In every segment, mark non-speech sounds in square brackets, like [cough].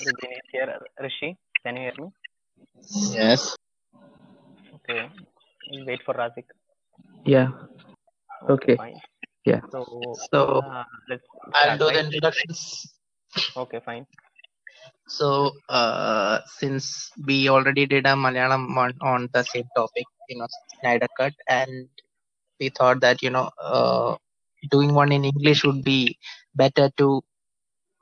Rajin is here. Rishi, can you hear me? Yes. Okay. We'll wait for Razik. Yeah. Okay. Fine. Yeah. So, So uh, let's I'll start, do the introductions. Okay, fine. So uh, since we already did a Malayalam one on the same topic, you know, Snyder Cut, and we thought that you know, uh, doing one in English would be better to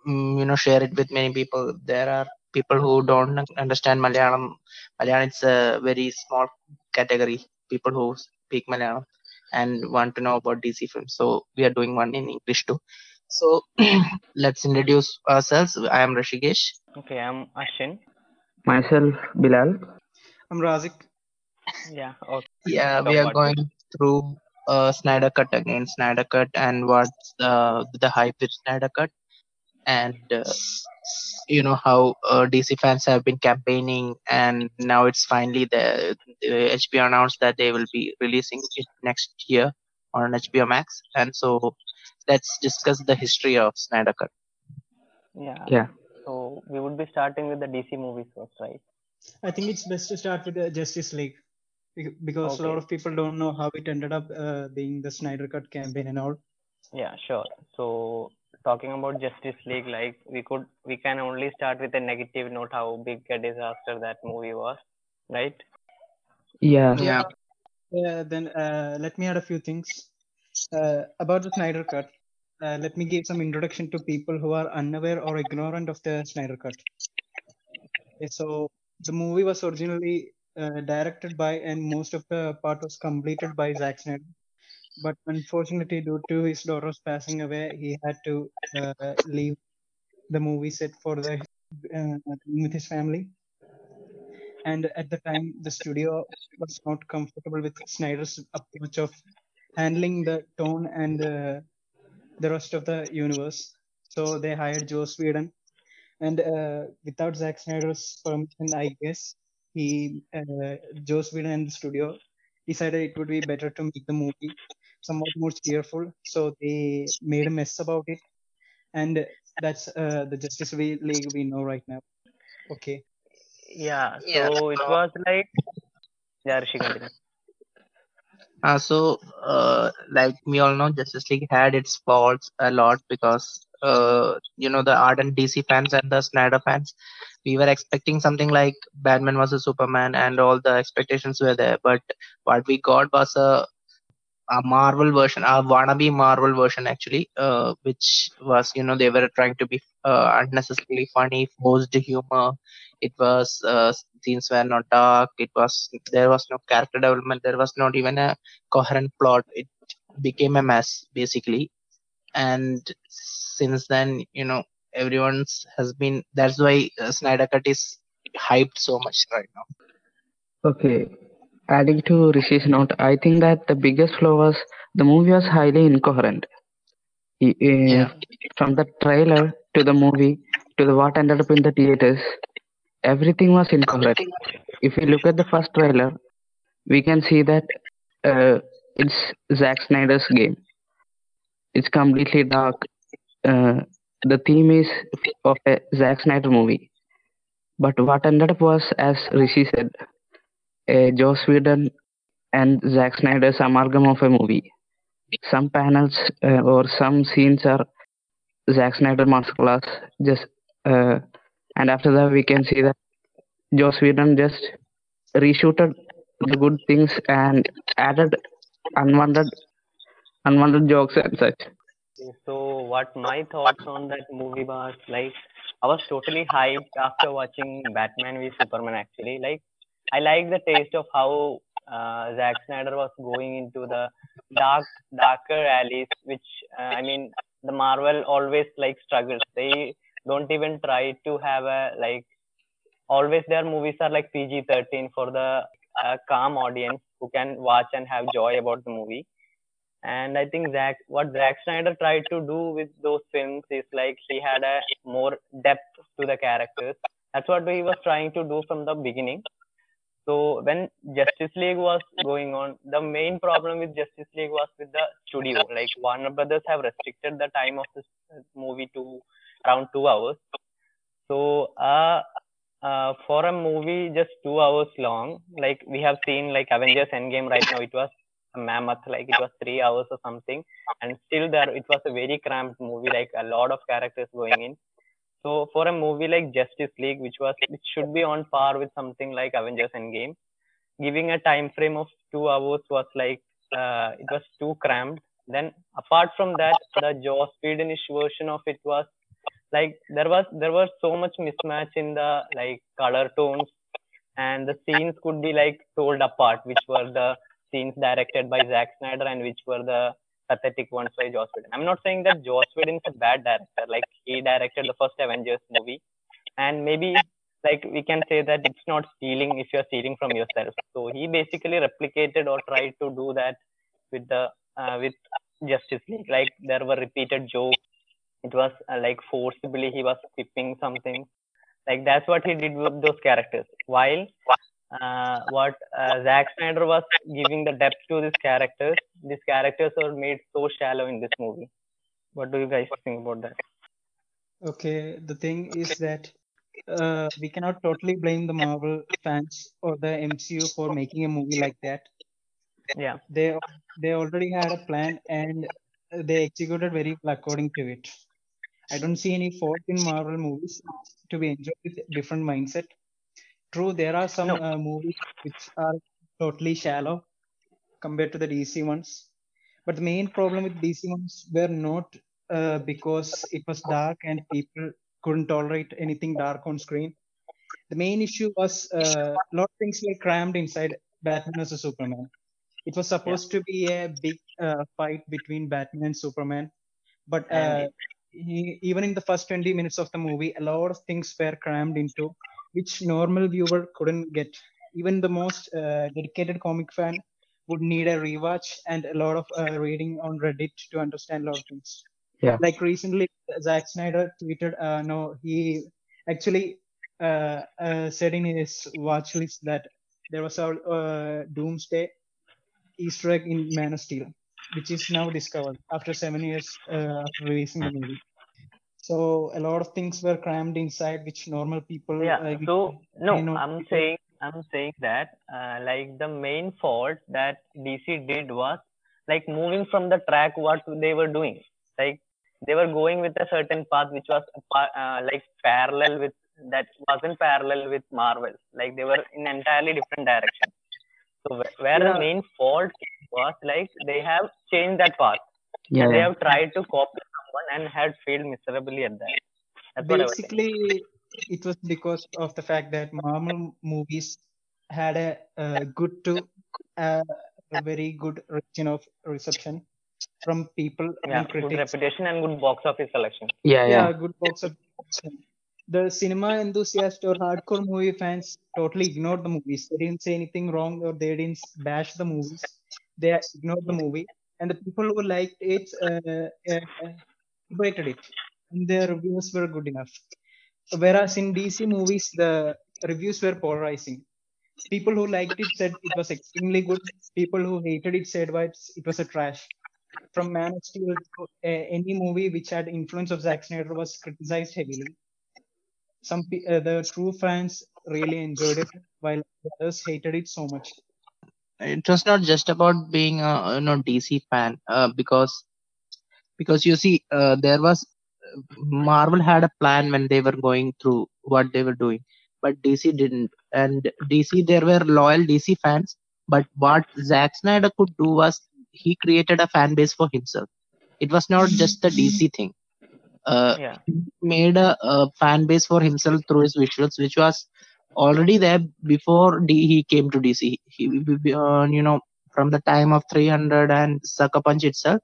you know share it with many people. There are people who don't understand Malayalam. Malayalam is a very small category. People who speak Malayalam and want to know about DC films. So we are doing one in English too. So [clears throat] let's introduce ourselves. I am Rishikesh. Okay, I'm Ashin. Myself, Bilal. I'm Razik. Yeah. Okay. Yeah, Talk we are about going through uh, Snyder Cut again, Snyder Cut, and what's the the hype with Snyder Cut, and uh, you know how uh, DC fans have been campaigning, and now it's finally the, the HBO announced that they will be releasing it next year on HBO Max, and so let's discuss the history of Snyder Cut. Yeah. Yeah. So we would be starting with the DC movies first, right? I think it's best to start with the Justice League bec- because a lot of people don't know how it ended up uh, being the Snyder Cut campaign and all. Yeah, sure. So talking about Justice League, like we could, we can only start with a negative note how big a disaster that movie was, right? Yeah. Yeah, Uh, then uh, let me add a few things uh, about the Snyder Cut. Uh, let me give some introduction to people who are unaware or ignorant of the Snyder Cut. Okay, so the movie was originally uh, directed by and most of the part was completed by Zack Snyder. But unfortunately, due to his daughter's passing away, he had to uh, leave the movie set for the uh, with his family. And at the time, the studio was not comfortable with Snyder's approach of handling the tone and uh, the rest of the universe. So they hired Joss Whedon, and uh, without Zack Snyder's permission, I guess he uh, Joss Whedon and the studio decided it would be better to make the movie somewhat more cheerful. So they made a mess about it, and that's uh, the Justice League we know right now. Okay. Yeah. yeah. So it was like, yeah, Rishi, continue. Uh, so, uh, like we all know, Justice League had its faults a lot because, uh, you know, the ardent DC fans and the Snyder fans, we were expecting something like Batman vs Superman, and all the expectations were there. But what we got was a, a Marvel version, a wannabe Marvel version, actually, uh, which was, you know, they were trying to be uh, unnecessarily funny, forced humor. It was uh, scenes were not dark. It was there was no character development. There was not even a coherent plot. It became a mess basically. And since then, you know, everyone's has been. That's why uh, Snyder Cut is hyped so much right now. Okay. Adding to Rishi's note, I think that the biggest flaw was the movie was highly incoherent. I- eh, Yeah. From the trailer to the movie to the what ended up in the theaters, everything was incoherent. If we look at the first trailer, we can see that uh, it's Zack Snyder's game. It's completely dark. Uh, the theme is of a Zack Snyder movie. But what ended up was, as Rishi said, a Joss Whedon and Zack Snyder's amalgam of a movie. Some panels uh, or some scenes are Zack Snyder masterclass. Just uh, and after that we can see that Joss Whedon just reshooted the good things and added unwanted unwanted jokes and such. So what my thoughts on that movie was like, I was totally hyped after watching Batman v Superman. Actually, like I like the taste of how uh, Zack Snyder was going into the dark, darker alleys, which uh, I mean, the Marvel always like struggles. They don't even try to have a like. Always their movies are like PG-13 for the uh, calm audience who can watch and have joy about the movie and I think Zack, what Zack Snyder tried to do with those films is like he had a more depth to the characters. That's what he was trying to do from the beginning. So when Justice League was going on, the main problem with Justice League was with the studio. Like Warner Brothers have restricted the time of this movie to around two hours. So uh, uh, for a movie just two hours long, like we have seen like Avengers Endgame right now, it was a mammoth, like it was three hours or something, and still there it was a very cramped movie, like a lot of characters going in. So for a movie like Justice League, which was which should be on par with something like Avengers Endgame, giving a time frame of two hours was like uh, it was too cramped. Then apart from that, the Joss Whedonish version of it was like there was there was so much mismatch in the like color tones and the scenes could be like told apart, which were the scenes directed by Zack Snyder and which were the pathetic ones by Joss Whedon. I'm not saying that Joss Whedon is a bad director. Like he directed the first Avengers movie, and maybe like we can say that it's not stealing if you're stealing from yourself. So he basically replicated or tried to do that with the uh, with Justice League. Like there were repeated jokes. It was uh, like forcibly he was skipping something. Like that's what he did with those characters. While uh, what uh, Zack Snyder was giving the depth to these characters, these characters are made so shallow in this movie. What do you guys think about that? Okay, the thing is that uh, we cannot totally blame the Marvel fans or the MCU for making a movie like that. Yeah. They they already had a plan and they executed very well according to it. I don't see any fault in Marvel movies to be enjoyed with different mindset. True, there are some No. uh, movies which are totally shallow compared to the DC ones. But the main problem with DC ones were not uh, because it was dark and people couldn't tolerate anything dark on screen. The main issue was uh, a lot of things were crammed inside Batman vs Superman. It was supposed to be a big uh, fight between Batman and Superman, but uh, he, even in the first 20 minutes of the movie, a lot of things were crammed into which normal viewer couldn't get. Even the most uh, dedicated comic fan would need a rewatch and a lot of uh, reading on Reddit to understand a lot of things. Yeah. Like recently, Zack Snyder tweeted, uh, no, he actually uh, uh, said in his watch list that there was a uh, Doomsday Easter egg in Man of Steel, which is now discovered after seven years uh, after releasing the movie. So a lot of things were crammed inside, which normal people. yeah uh, so no i'm saying i'm saying that uh, like the main fault that dc did was like moving from the track what they were doing. Like they were going with a certain path which was uh, like parallel with that wasn't parallel with marvel. Like they were in entirely different direction. So wh- where the main fault was like they have changed that path. Yeah, they have tried to copy someone and had failed miserably at that that's what I was saying. basically it was because of the fact that Marvel movies had a uh, good to uh, a very good region of reception from people yeah and good reputation and good box office collection Yeah, Yeah, yeah. good box of the cinema enthusiast or hardcore movie fans totally ignored the movies. They didn't say anything wrong or they didn't bash the movies. They ignored the movie, and the people who liked it uh, uh, rated it, and their reviews were good enough. Whereas in DC movies, the reviews were polarizing. People who liked it said it was extremely good. People who hated it said "Why it was a trash. From Man of Steel uh, any movie which had influence of Zack Snyder was criticized heavily. Some uh, the true fans really enjoyed it, while others hated it so much. it was not just about being a you know DC fan uh, because because you see uh, there was Marvel had a plan when they were going through what they were doing, but DC didn't. And DC there were loyal DC fans, but what Zack Snyder could do was he created a fan base for himself. It was not just the DC thing. Uh, yeah he made a, a fan base for himself through his visuals, which was already there before D, he came to DC. He, uh, you know, from the time of 300 and Sucker Punch itself,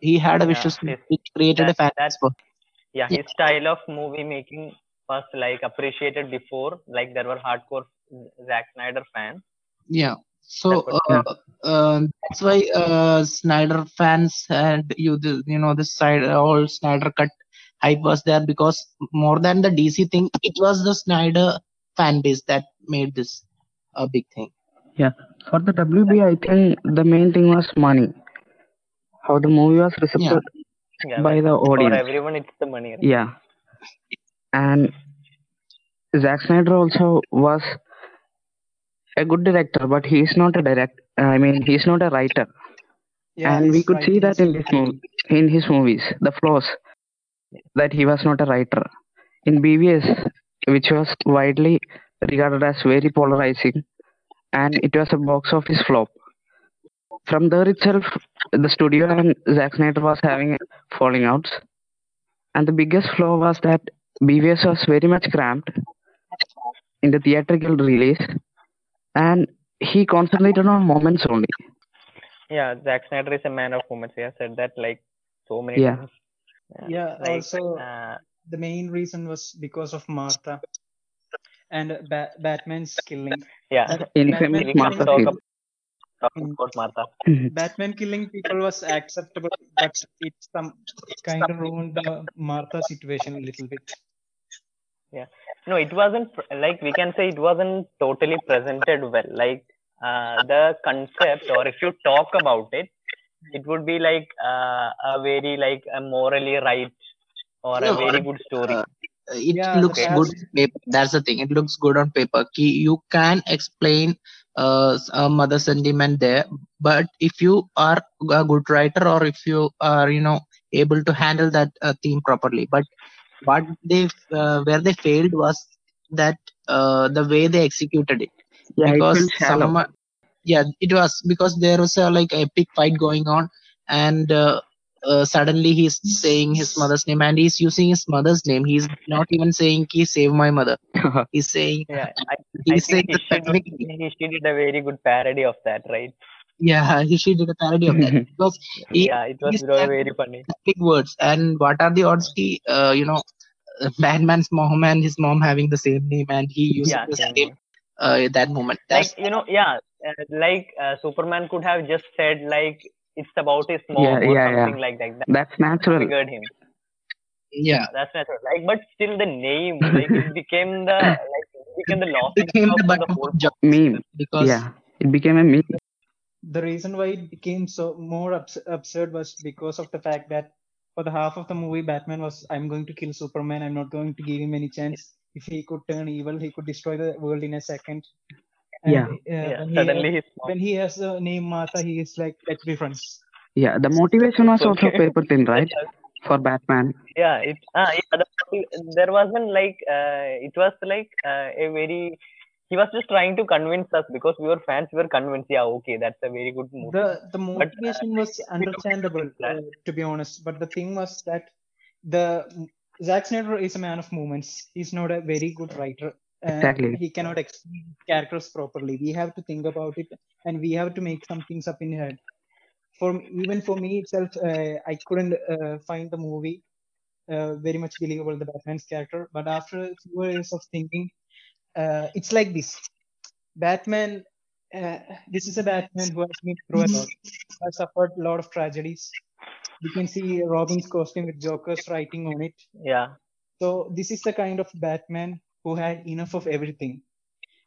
he had a Yeah, visual his- which created a fan that- for. yeah Yeah. his style of movie making was like appreciated before like there were hardcore Zack Snyder fans Yeah. So That's uh, uh, that's why uh, Snyder fans and you the, you know this side all Snyder cut hype was there because more than the DC thing, it was the Snyder fan base that made this a big thing. Yeah, for the WB, I think the main thing was money. How the movie was received yeah by the for audience. everyone it's the money right? Yeah. And Zack Snyder also was a good director, but he is not a direct. I mean, he is not a writer, Yeah, and we could see that in this movie, in his movies, the flaws that he was not a writer. In BVS, which was widely regarded as very polarizing, and it was a box office flop. From there itself, the studio and Zack Snyder was having falling outs, and the biggest flaw was that BVS was very much cramped in the theatrical release, and he concentrated on moments only. Yeah, Zack Snyder is a man of moments. We have said that like so many Yeah. times. Yeah, like, also uh, the main reason was because of Martha and ba- Batman's killing. yeah. That Infamous Batman we can't Martha talk [laughs] Batman killing people was acceptable, but it some kind of ruined the Martha situation a little bit. Yeah, no, it wasn't like we can say it wasn't totally presented well. Like uh, the concept, or if you talk about it, it would be like uh, a very like a morally right or a very good story. uh, it Yeah, looks good on paper. That's the thing. It looks good on paper. Ki You can explain uh, a mother sentiment there, but if you are a good writer or if you are, you know, able to handle that uh, theme properly, but what they uh, where they failed was that uh, the way they executed it. Yeah, it because shallow. some yeah it was because there was a like epic fight going on. And uh, uh, suddenly he's saying his mother's name and he's using his mother's name he's not even saying he save my mother [laughs] he's saying Yeah, I, I saying he the should technique he did a very good parody of that, right? yeah he she did a parody of that [laughs] because [laughs] he Yeah, it was he's very, very funny. big words and what are the odds he uh, you know batman's mom and his mom having the same name and he using Yeah, the same same name. uh, at that moment that's like you know yeah uh, like uh, superman could have just said like it's about his mom Yeah, or yeah, yeah. something like that. That That's natural. triggered him. Yeah. That's natural. Like but still the name like it became the like it became the laughing became the stock the of whole Meme. because Yeah, it became a meme. the reason why it became so more abs- absurd was because of the fact that for the half of the movie batman was i'm going to kill superman. I'm not going to give him any chance. If he could turn evil he could destroy the world in a second. and Yeah. uh, yeah when, suddenly he, his when he has the name martha he is like let's be friends. Yeah, the motivation was also paper thin, right? For Batman. yeah it ah, yeah the, there wasn't like uh, it was like uh, a very he was just trying to convince us because we were fans we were convinced yeah okay that's a very good movie. The the But, uh, motivation was understandable uh, to be honest. But the thing was that the Zack Snyder is a man of moments. He's not a very good writer. uh, Exactly. he cannot explain characters properly. We have to think about it and we have to make some things up in head. For even for me itself uh, i couldn't uh, find the movie uh, very much believable the batman's character. But after a few years of thinking uh, it's like this. Batman uh, this is a batman who has been through a lot has suffered a lot of tragedies. You can see robin's costume with joker's writing on it. Yeah. So this is the kind of Batman who had enough of everything.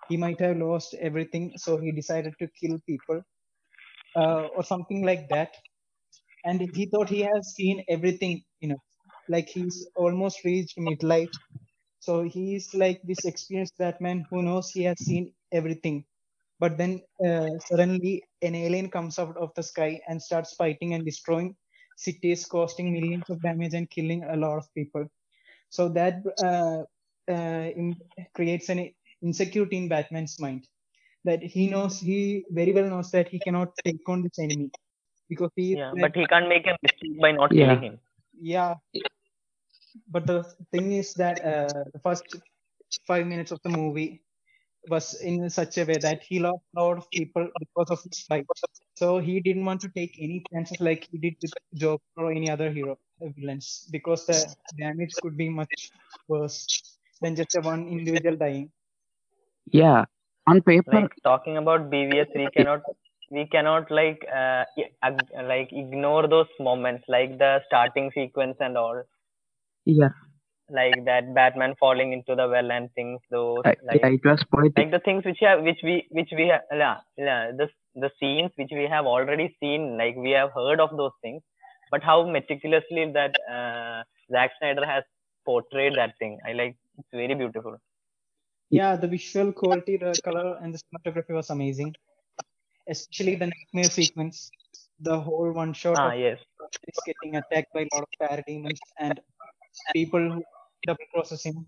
He might have lost everything, so he decided to kill people, uh, or something like that. And he thought he has seen everything, you know, like he's almost reached midlife. So he's like this experienced Batman who knows he has seen everything. But then uh, suddenly an alien comes out of the sky and starts fighting and destroying cities, causing millions of damage and killing a lot of people so that uh, in, creates an insecurity in batman's mind that he knows he very well knows that he cannot take on this enemy because he yeah like, but he can't make a mistake by not Yeah. killing him. Yeah. But the thing is that uh, the first five minutes of the movie was in such a way that he lost a lot of people because of his fight. So he didn't want to take any chances like he did with joker or any other hero uh, villains because the damage could be much worse than just a one individual dying Yeah. On paper, like talking about BVS, we cannot we cannot like uh, ag- like ignore those moments, like the starting sequence and all, yeah, like that Batman falling into the well and things. Those uh, like yeah, it was poetic. like the things which have which we which we have yeah, yeah the the scenes which we have already seen, like we have heard of those things, but how meticulously that uh, Zack Snyder has portrayed that thing. I like it's very beautiful. Yeah, the visual quality, the color, and the cinematography was amazing. Especially the nightmare sequence, the whole one shot Ah, of yes. is getting attacked by a lot of parademons and people who double processing.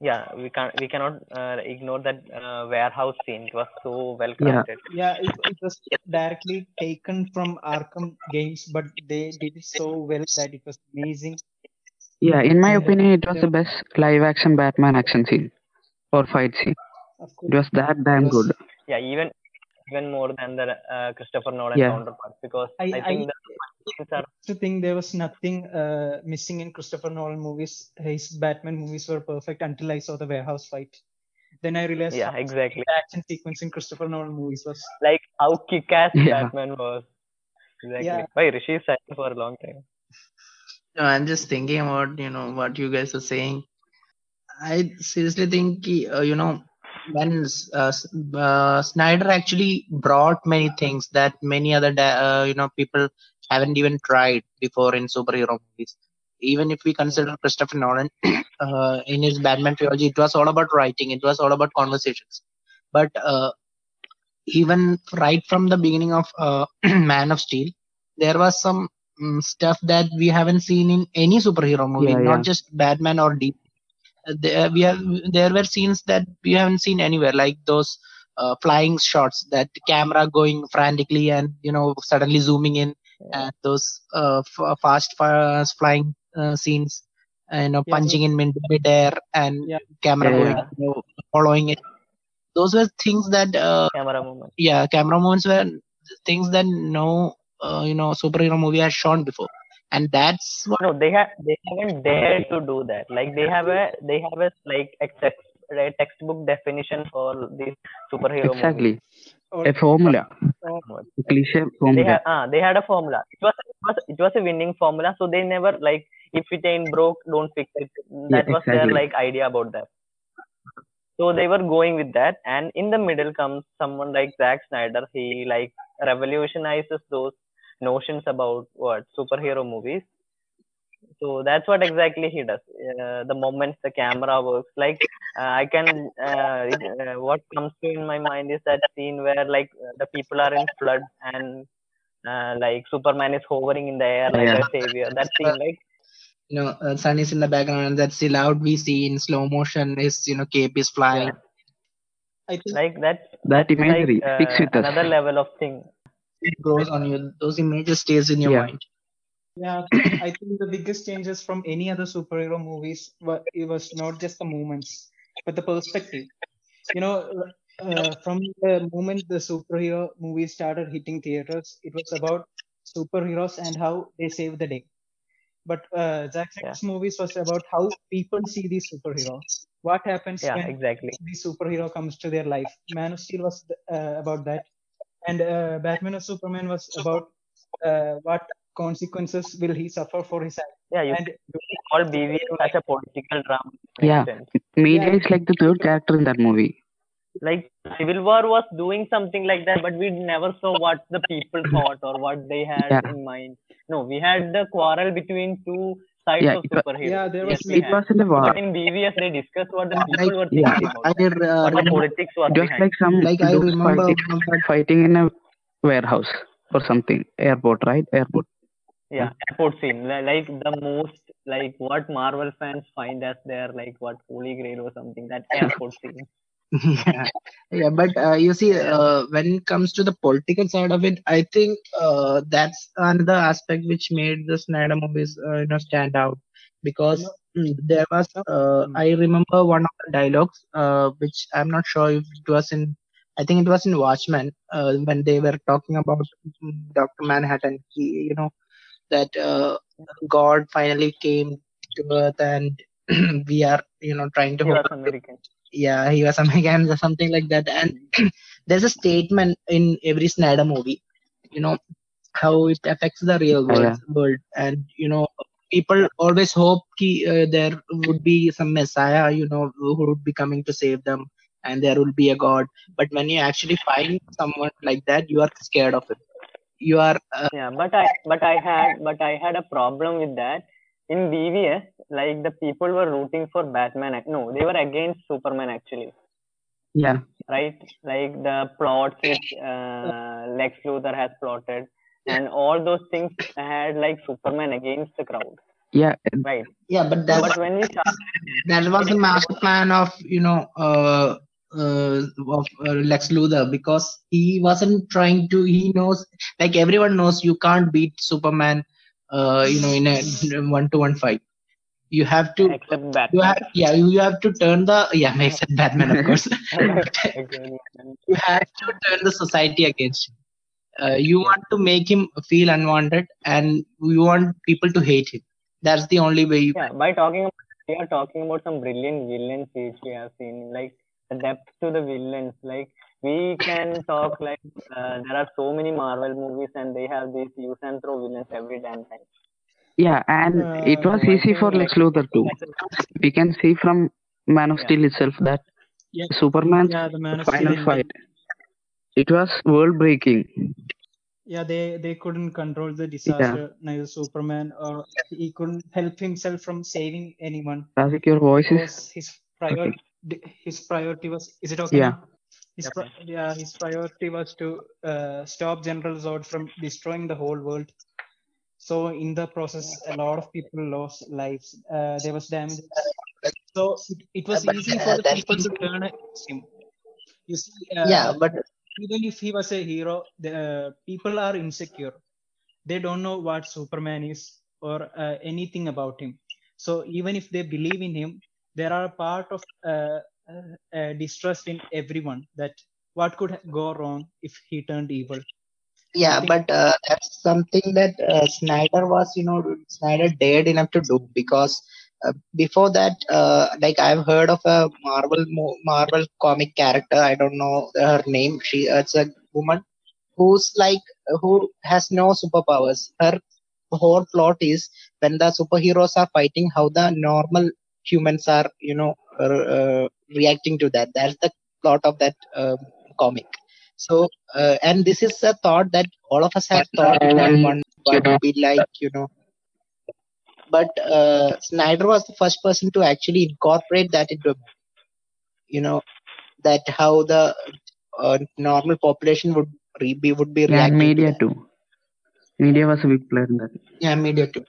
Yeah, we can't we cannot uh, ignore that uh, warehouse scene. It was so well Yeah. crafted. Yeah, it, it was directly taken from Arkham games, but they did it so well that it was amazing. Yeah, in my And, opinion, it was there- the best live action Batman action scene or fight scene. Of It course, was that damn was- good. Yeah, even even more than the uh, Christopher Nolan Yeah. counterpart because I, I I think the scenes are used to think there was nothing uh, missing in Christopher Nolan movies. His Batman movies were perfect until I saw the warehouse fight. Then I realized yeah how exactly the action sequence in Christopher Nolan movies was. like how kick-ass Yeah. Batman was. Exactly. Yeah. Why Rishi is silent for a long time. No, I'm just thinking about you know what you guys are saying. I seriously think uh, you know when uh, uh, Snyder actually brought many things that many other uh, you know people haven't even tried before in superhero movies. Even if we consider Christopher Nolan [clears throat] uh, in his Batman trilogy, it was all about writing. It was all about conversations. But uh, even right from the beginning of uh, [clears throat] Man of Steel, there was some mm, stuff that we haven't seen in any superhero movie, Yeah, not yeah. just Batman or DC. Uh, There, we have, there were scenes that we haven't seen anywhere, like those uh, flying shots, that camera going frantically and you know suddenly zooming in, and those uh, f- fast fi- flying uh, scenes, uh, you know, Yeah, punching in mid air and Yeah. camera Yeah, going, yeah. you know, following it. Those were things that uh, Camera yeah camera moments were things that no uh, you know superhero movie has shown before and that's what No, they have they haven't dared to do that. Like they have a they have a like a text a textbook definition for these superhero movies. Exactly. Or, A formula. A cliche They formula. had ah they had a formula. It was it was it was a winning formula. So they never like if it ain't broke, don't fix it. That Yeah, was their like idea about that. So they were going with that, and in the middle comes someone like Zack Snyder. He like revolutionizes those notions about what superhero movies. So that's what exactly he does. Uh, the moments the camera works, like uh, I can, uh, uh, what comes to in my mind is that scene where like uh, the people are in flood and uh, like Superman is hovering in the air like Yeah. a savior. That scene, like you know uh, sun is in the background and that's the loud we see in slow motion is you know cape is flying yeah, I think like that. That imagery like sticks uh, another level of thing. It grows on you those images stays in your Yeah. mind Yeah, [coughs] I think the biggest changes from any other superhero movies were it was not just the movements, but the perspective. You know, uh, from the moment the superhero movies started hitting theaters, it was about superheroes and how they save the day. But uh, Zack Snyder's movies was about how people see these superheroes. What happens Yeah, when exactly. the superhero comes to their life? Man of Steel was uh, about that, and uh, Batman or Superman was about uh, what consequences will he suffer for his act. Yeah, you And can call BVM as a political drama. Yeah. Media Yeah. is like the third character in that movie. Like Civil War was doing something like that, but we never saw what the people thought or what they had Yeah. in mind. No, we had the quarrel between two sides Yeah, of it superheroes. Yeah, there was we It was in the war. But in BVS, they discussed what the Yeah, people like- were thinking Yeah. about I uh, What the remember politics was It was behind. like some like I dudes remember fighting, one of that fighting in a warehouse or something. Airport, right? Airport. yeah airport scene like the most like what marvel fans find as their like what holy grail or something that [laughs] airport scene yeah. [laughs] Yeah but uh, you see uh, when it comes to the political side of it i think uh, that's another aspect which made the snyder movies uh, you know stand out. Because mm, there was uh, i remember one of the dialogues uh, which i'm not sure if it was in i think it was in watchmen uh, when they were talking about mm, dr manhattan. He, you know that uh, god finally came to earth and [clears throat] we are you know trying to american yeah, he was American [laughs] or something like that. And [clears throat] there's a statement in every Snyder movie, you know, how it affects the real Yeah, world. yeah. world. And, you know, people always hope ki, uh, there would be some messiah, you know, who would be coming to save them and there will be a God. But when you actually find someone like that, you are scared of it. You are, uh, yeah but i but i had but i had a problem with that in BVS, like the people were rooting for Batman. No, they were against Superman actually, Yeah. right? Like the plots which uh, Lex Luthor has plotted, and all those things had like Superman against the crowd, Yeah. right? Yeah, but that But when we started, that was the master plan of you know uh, uh, of uh, Lex Luthor because he wasn't trying to. He knows, like everyone knows, you can't beat Superman. Uh, you know, in a one-to-one fight, you have to. except You have, yeah, you have to turn the yeah, except Batman, of course. [laughs] [laughs] You have to turn the society against him. Uh, you want to make him feel unwanted, and you want people to hate him. That's the only way you. yeah by talking about we are talking about some brilliant villains which we have seen like the depth to the villains like we can talk like uh, there are so many marvel movies and they have these use and throw villains every damn time Yeah, and it Uh, was easy for Lex like Luthor too. We can see from Man of Yeah. Steel itself that Yeah, Superman's yeah, the Man of Steel final ending. fight, it was world breaking. Yeah, they they couldn't control the disaster. Neither Superman or he couldn't help himself from saving anyone Classic, your voice is because his prior his priority was. Is it okay? Yeah. now? His pri- yeah, his priority was to uh, stop General Zod from destroying the whole world. So in the process, a lot of people lost lives. Uh, there was damage. So it, it was But, easy uh, for the people to turn against him. You see, uh, yeah, but even if he was a hero, the uh, people are insecure. They don't know what Superman is or uh, anything about him. So even if they believe in him, there are a part of uh, uh, uh, distrust in everyone that what could go wrong if he turned evil. yeah, think- but uh, that's something that uh, Snyder was, you know, Snyder dared enough to do because uh, before that, uh, like I've heard of a Marvel Marvel comic character. I don't know her name. She it's a woman who's like who has no superpowers. Her whole plot is when the superheroes are fighting, how the normal humans are, you know, uh, uh, reacting to that. That's the plot of that um comic. So, uh, and this is a thought that all of us have thought what one what would be like, you know. But uh, Snyder was the first person to actually incorporate that into, you know, that how the uh, normal population would re- be would be yeah, reacting. to media that. too. Media was a big player in that. Yeah, media too.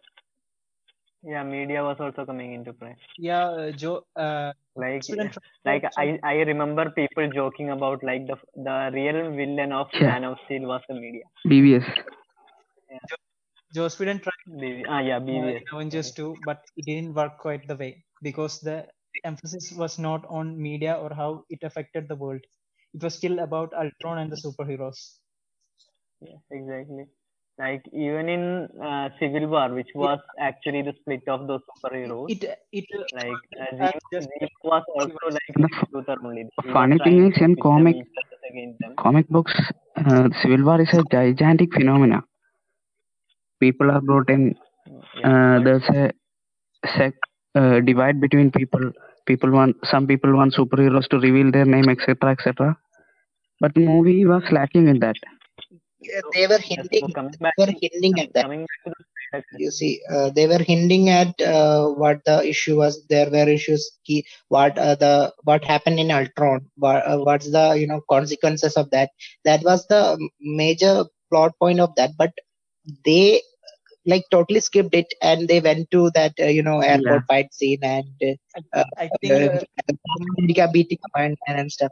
Yeah media was also coming into play Yeah, uh, Joe. Uh, like Student like i i remember people joking about like the the real villain of Yeah. man of steel was the media BVS. Joss Whedon tried B- ah yeah uh, BVS. in Avengers 2, but it didn't work quite the way because the emphasis was not on media or how it affected the world. It was still about Ultron and the superheroes. yeah exactly. Like even in uh, Civil War, which was actually the split of those superheroes. It it like uh, uh, just- Zemo was also like The only. Funny thing is in comic- each other against them. Comic books, uh, Civil War is a gigantic phenomena. People are brought in. Uh, there's a sec uh, divide between people. People want some people want superheroes to reveal their name, etc., etc. But the movie was lacking in that. Yeah, they were hinting. They were hinting at that. coming back to the Snyder Cut. you see uh, they were hinting at uh, what the issue was there were issues key what uh, the what happened in ultron what, uh, what's the you know consequences of that that was the major plot point of that but they like totally skipped it and they went to that uh, you know airport fight scene and uh, I think uh, uh, America beating up and, and stuff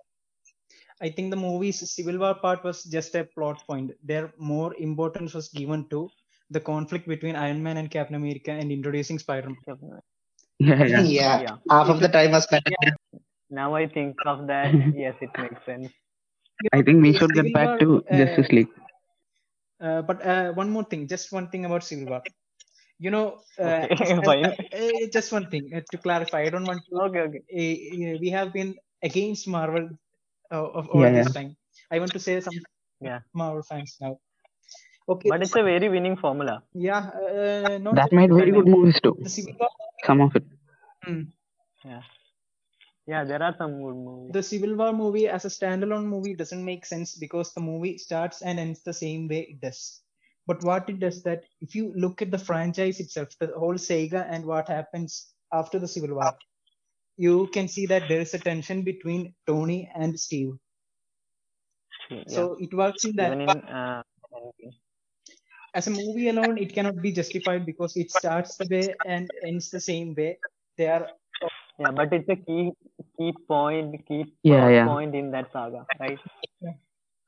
I think the movie's Civil War part was just a plot point. There more importance was given to the conflict between Iron Man and Captain America and introducing Spider-Man. Yeah, yeah. [laughs] yeah, Yeah. half of the time was spent Now I think of that. [laughs] yes, it makes sense. I think we should Civil get back War, to uh, Justice League. Uh, but uh, one more thing, just one thing about Civil War. You know, uh, Okay, [laughs] uh, just one thing uh, to clarify. I don't want to. Okay, okay. We have been against Marvel uh, of all Yeah, this yeah. time. I want to say some Yeah. Marvel fans now. Okay. But it's a very winning formula. yeah, uh, not That just made very good movies too. Civil War. Some of it. Hmm. Yeah. Yeah, there are some good movies. The Civil War movie as a standalone movie doesn't make sense because the movie starts and ends the same way it does. But what it does that if you look at the franchise itself, the whole Sega and what happens after the Civil War, you can see that there is a tension between Tony and Steve. Yeah. So it works in that. In uh, As a movie alone, it cannot be justified because it starts the way and ends the same way. They are yeah, but it's a key key point, key Yeah, plot yeah. point in that saga, right?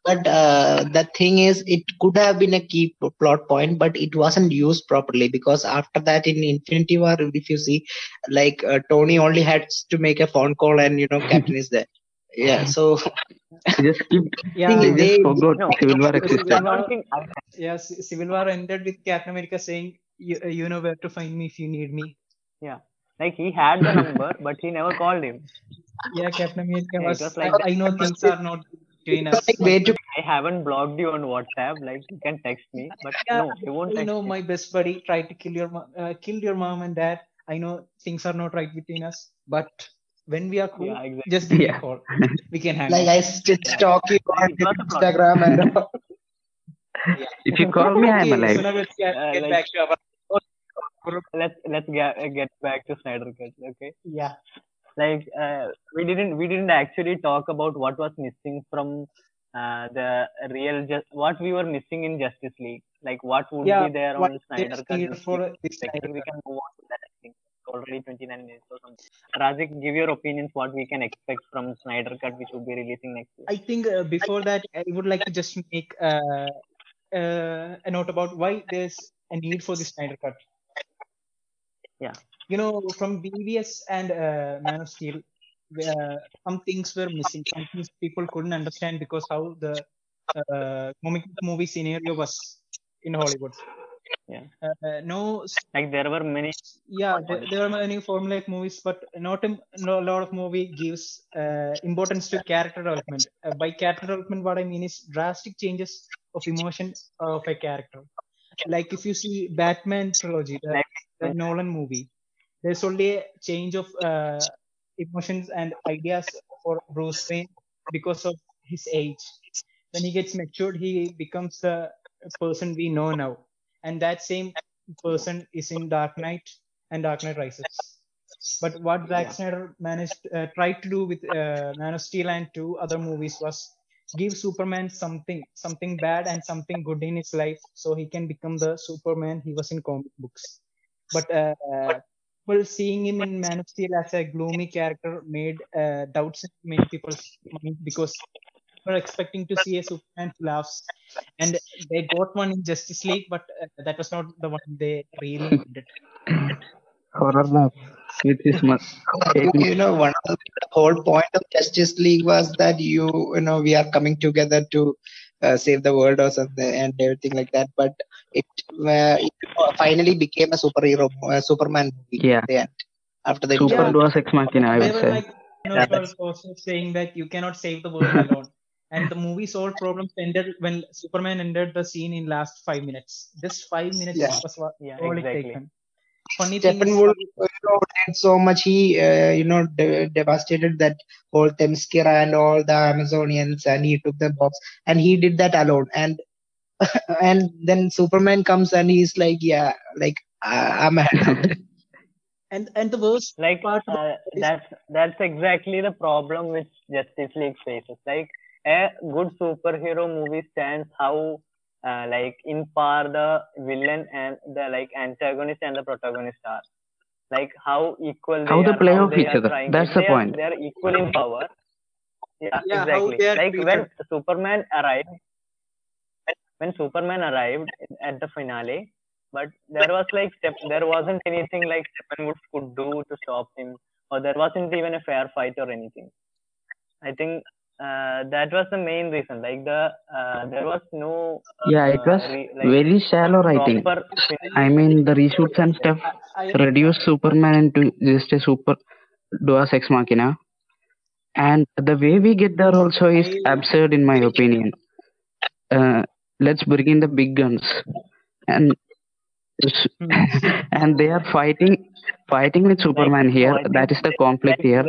But uh, the thing is, it could have been a key plot point, but it wasn't used properly because after that, in Infinity War, if you see, like uh, Tony only had to make a phone call, and you know, Captain is there. Yeah, so [laughs] They just skipped. yeah. They they- just forgot No, Civil War Civil existed. I War- don't think I, Yes, Civil War ended with Captain America saying, "You, you know where to find me if you need me." Yeah. Like he had the number, but he never called him. Yeah, Captain America Yeah, was. was I, like- I know things are not between us. like way to I haven't blocked you on WhatsApp. Like you can text me, but Yeah, no, he won't I know me. my best buddy tried to kill your mo- uh, kill your mom and dad. I know things are not right between us, but when we are cool, Yeah, exactly. just give Yeah. call. [laughs] We can hang like. I still stalk you on It was a plot. Instagram and all. [laughs] If you call me, I'm alive. so let's get, Uh, get like- back to our. Let's let's get get back to Snyder Cut. Okay. Yeah. Like uh, we didn't we didn't actually talk about what was missing from uh, the real just what we were missing in Justice League. Like what would Yeah, be there on Snyder Cut? for we- this like, we can move on to that. I think it's already 29 minutes or something. Razik, give your opinions. What we can expect from Snyder Cut, which will be releasing next year. I think uh, before that, I would like to just make uh, uh, a note about why there's a need for this Snyder Cut. Yeah. You know, from BVS and uh, Man of Steel, uh, some things were missing. Some things people couldn't understand because how the uh, comic movie scenario was in Hollywood. Yeah. Uh, no, Like there were many. yeah, there, there are many formulaic movies, but not a, no, a lot of movie gives uh, importance to character development. Uh, by character development, what I mean is drastic changes of emotion of a character. Like if you see Batman trilogy, the, the Nolan movie, there's only a change of uh, emotions and ideas for Bruce Wayne because of his age. When he gets matured, he becomes the person we know now, and that same person is in Dark Knight and Dark Knight Rises. But what Zack Yeah. Snyder managed uh, tried to do with uh, Man of Steel and two other movies was give Superman something something bad and something good in his life, so he can become the Superman he was in comic books. But uh, well, seeing him in Man of Steel as a gloomy character made uh, doubts in many people's mind because were expecting to see a Superman who laughs, and they got one in Justice League, but uh, that was not the one they really needed. Horror laugh with his you, you know one of the whole point of justice league was that you you know we are coming together to uh, save the world or something and everything like that but it, uh, it finally became a superhero uh, superman movie Yeah. at the end after the Super Yeah. Deus Ex Machina, I they would were say. like you know, were also saying that you cannot save the world alone. And the movie's all problems ended when Superman entered the scene in last five minutes. Just five minutes Yeah. was what Yeah, all it exactly. taken. Funny thing is, Steppenwolf you know, did so much. He uh, you know de- devastated that whole Themyscira and all the Amazonians and he took the box and he did that alone. And [laughs] and then Superman comes and he's like yeah like I- I'm a [laughs] and and the worst like part of uh, is- that's that's exactly the problem which Justice League faces. Like a good superhero movie stands how uh, like in par the villain and the like antagonist and the protagonist are. Like how equal they How they are, play how off each other. That's the they are- point. They are equal in power. Yeah, Yeah, exactly. they are Like when. Superman arrived, when Superman arrived at the finale, but there was like step, there wasn't anything like Steppenwolf could do to stop him, or there wasn't even a fair fight or anything. I think uh, that was the main reason. Like the uh, there was no uh, Yeah, it was re- like very shallow writing. I mean, the reshoots and stuff I, reduced Superman into just a super Deus Ex Machina. And the way we get there also is absurd, in my opinion. Uh, let's bring in the big guns, and [laughs] and they are fighting, fighting with Superman here. That is the conflict here.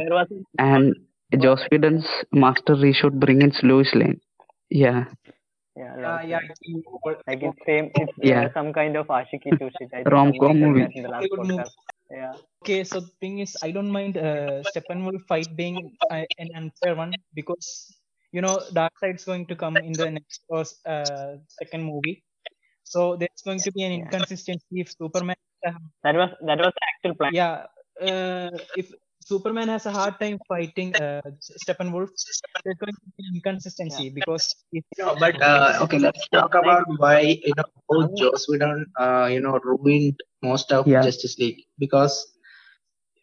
And Joss Whedon's master reshoot bring in Lois Lane. Yeah, Yeah, Yeah, love yeah. story. I think what- Like it's same. It's Yeah. some kind of ashiki to shit. I think Rom-com movie. that in the last Hollywood movie. podcast. Yeah. Okay, so the thing is, I don't mind uh, Steppenwolf fight being uh, an unfair one because you know Darkseid's going to come in the next or uh, second movie, so there's going to be an Yeah. inconsistency if Superman. Uh, That was that was the actual plan. yeah, uh, if Superman has a hard time fighting uh, Steppenwolf, there's going to be inconsistency because if No, but uh, okay, let's talk about why you know how Joss Whedon uh, you know ruined most of Yeah. Justice League because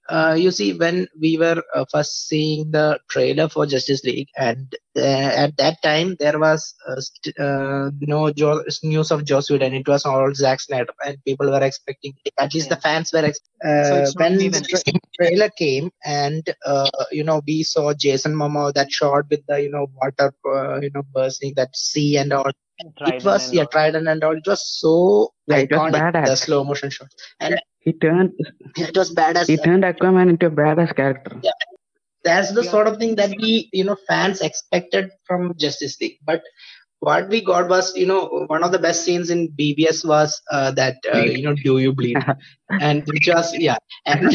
uh, you see when we were uh, first seeing the trailer for Justice League and uh, at that time there was uh, uh, no jo- news of Joss Whedon it was all Zack Snyder and people were expecting at least the fans were ex- So uh, it's when the tra- trailer came and uh, you know we saw Jason Momoa that shot with the you know water uh, you know bursting that sea and all. Trident it was and yeah all. Trident and all. It was so Yeah, it was iconic the slow motion shot. And He turned it was badass he turned Aquaman into a badass character. Yeah. that's the Yeah. sort of thing that we you know fans expected from Justice League but what we got was you know one of the best scenes in BvS was uh, that uh, you know do you bleed [laughs] and which was yeah and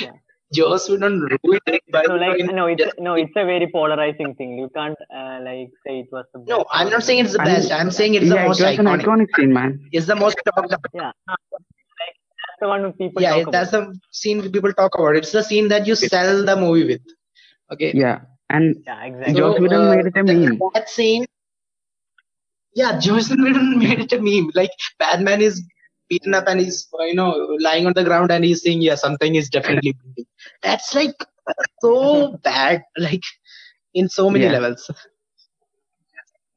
Yeah. [laughs] Joss Whedon ruined it by No, like no, it's just- no, it's a very polarizing thing. You can't uh, like say it was the best. no I'm not saying it's the I mean, best I'm saying it's yeah, the it most was an iconic iconic scene, man. it's the most talked about Yeah, like that's the one people yeah talk that's about. the scene people talk about it's the scene that you sell the movie with okay Yeah, and Yeah, exactly. Joss Whedon uh, made it a that- meme. That scene, yeah, Joss Whedon [laughs] made it a meme. Like Batman is beaten up and he's uh, you know lying on the ground and he's saying, "Yeah, something is definitely [laughs] bleeding." That's like so bad, like in so many Yeah. levels.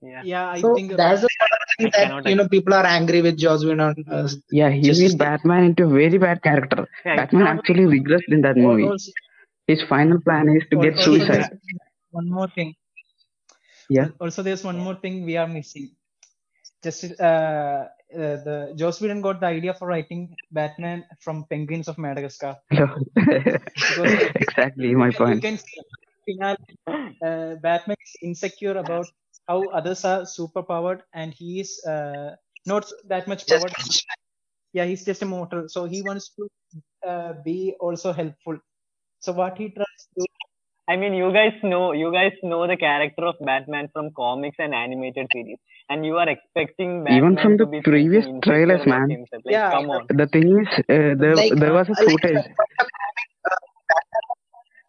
Yeah. yeah, I So think that's the thing that you know people are angry with Joss Whedon. Uh, Yeah, he Justice made Batman into a very bad character. Yeah, Batman not actually regressed in that movie. also, His final plan is to get suicide. one more thing. Yeah. Also, there's one more thing we are missing. Just uh, uh, the Joss Whedon got the idea for writing Batman from Penguins of Madagascar. [laughs] exactly my You can, you point. can see finale, uh, Batman is insecure about how others are super powered and he is uh, not that much powered. Yeah, he's just a mortal. So he wants to uh, be also helpful. So what he tries to I mean, you guys know, you guys know the character of Batman from comics and animated series, and you are expecting Batman Even from to the be previous trailers, man. Like, Yeah, come on. The thing is, uh, there like there was a like footage. [laughs]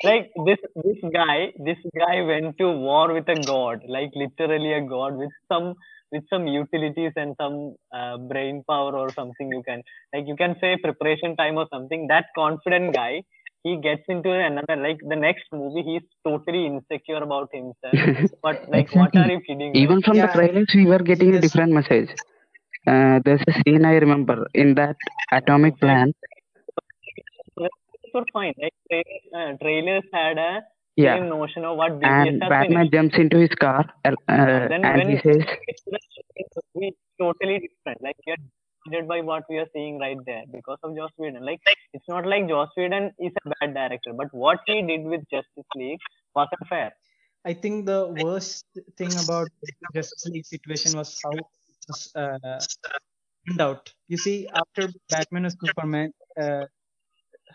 Like this, this guy, this guy went to war with a god, like literally a god with some, with some utilities and some uh, brain power or something. You can, like, you can say preparation time or something. That confident guy, he gets into another, like the next movie, he's totally insecure about himself. [laughs] But like, what are you kidding? Even Like, from the yeah, trailers, we were getting a different message. Uh, there's a scene I remember in that atomic plant. Trailers were fine. Like trailers, uh, trailers had a Yeah, same notion of what BvS and has Batman finished. jumps into his car, uh, And then and when he says, gets to it's totally different. Like you're blinded by what we are seeing right there because of Joss Whedon. Like it's not like Joss Whedon is a bad director, but what he did with Justice League wasn't fair. I think the worst thing about the Justice League situation was how it was uh, turned out. You see, after Batman and Superman, uh,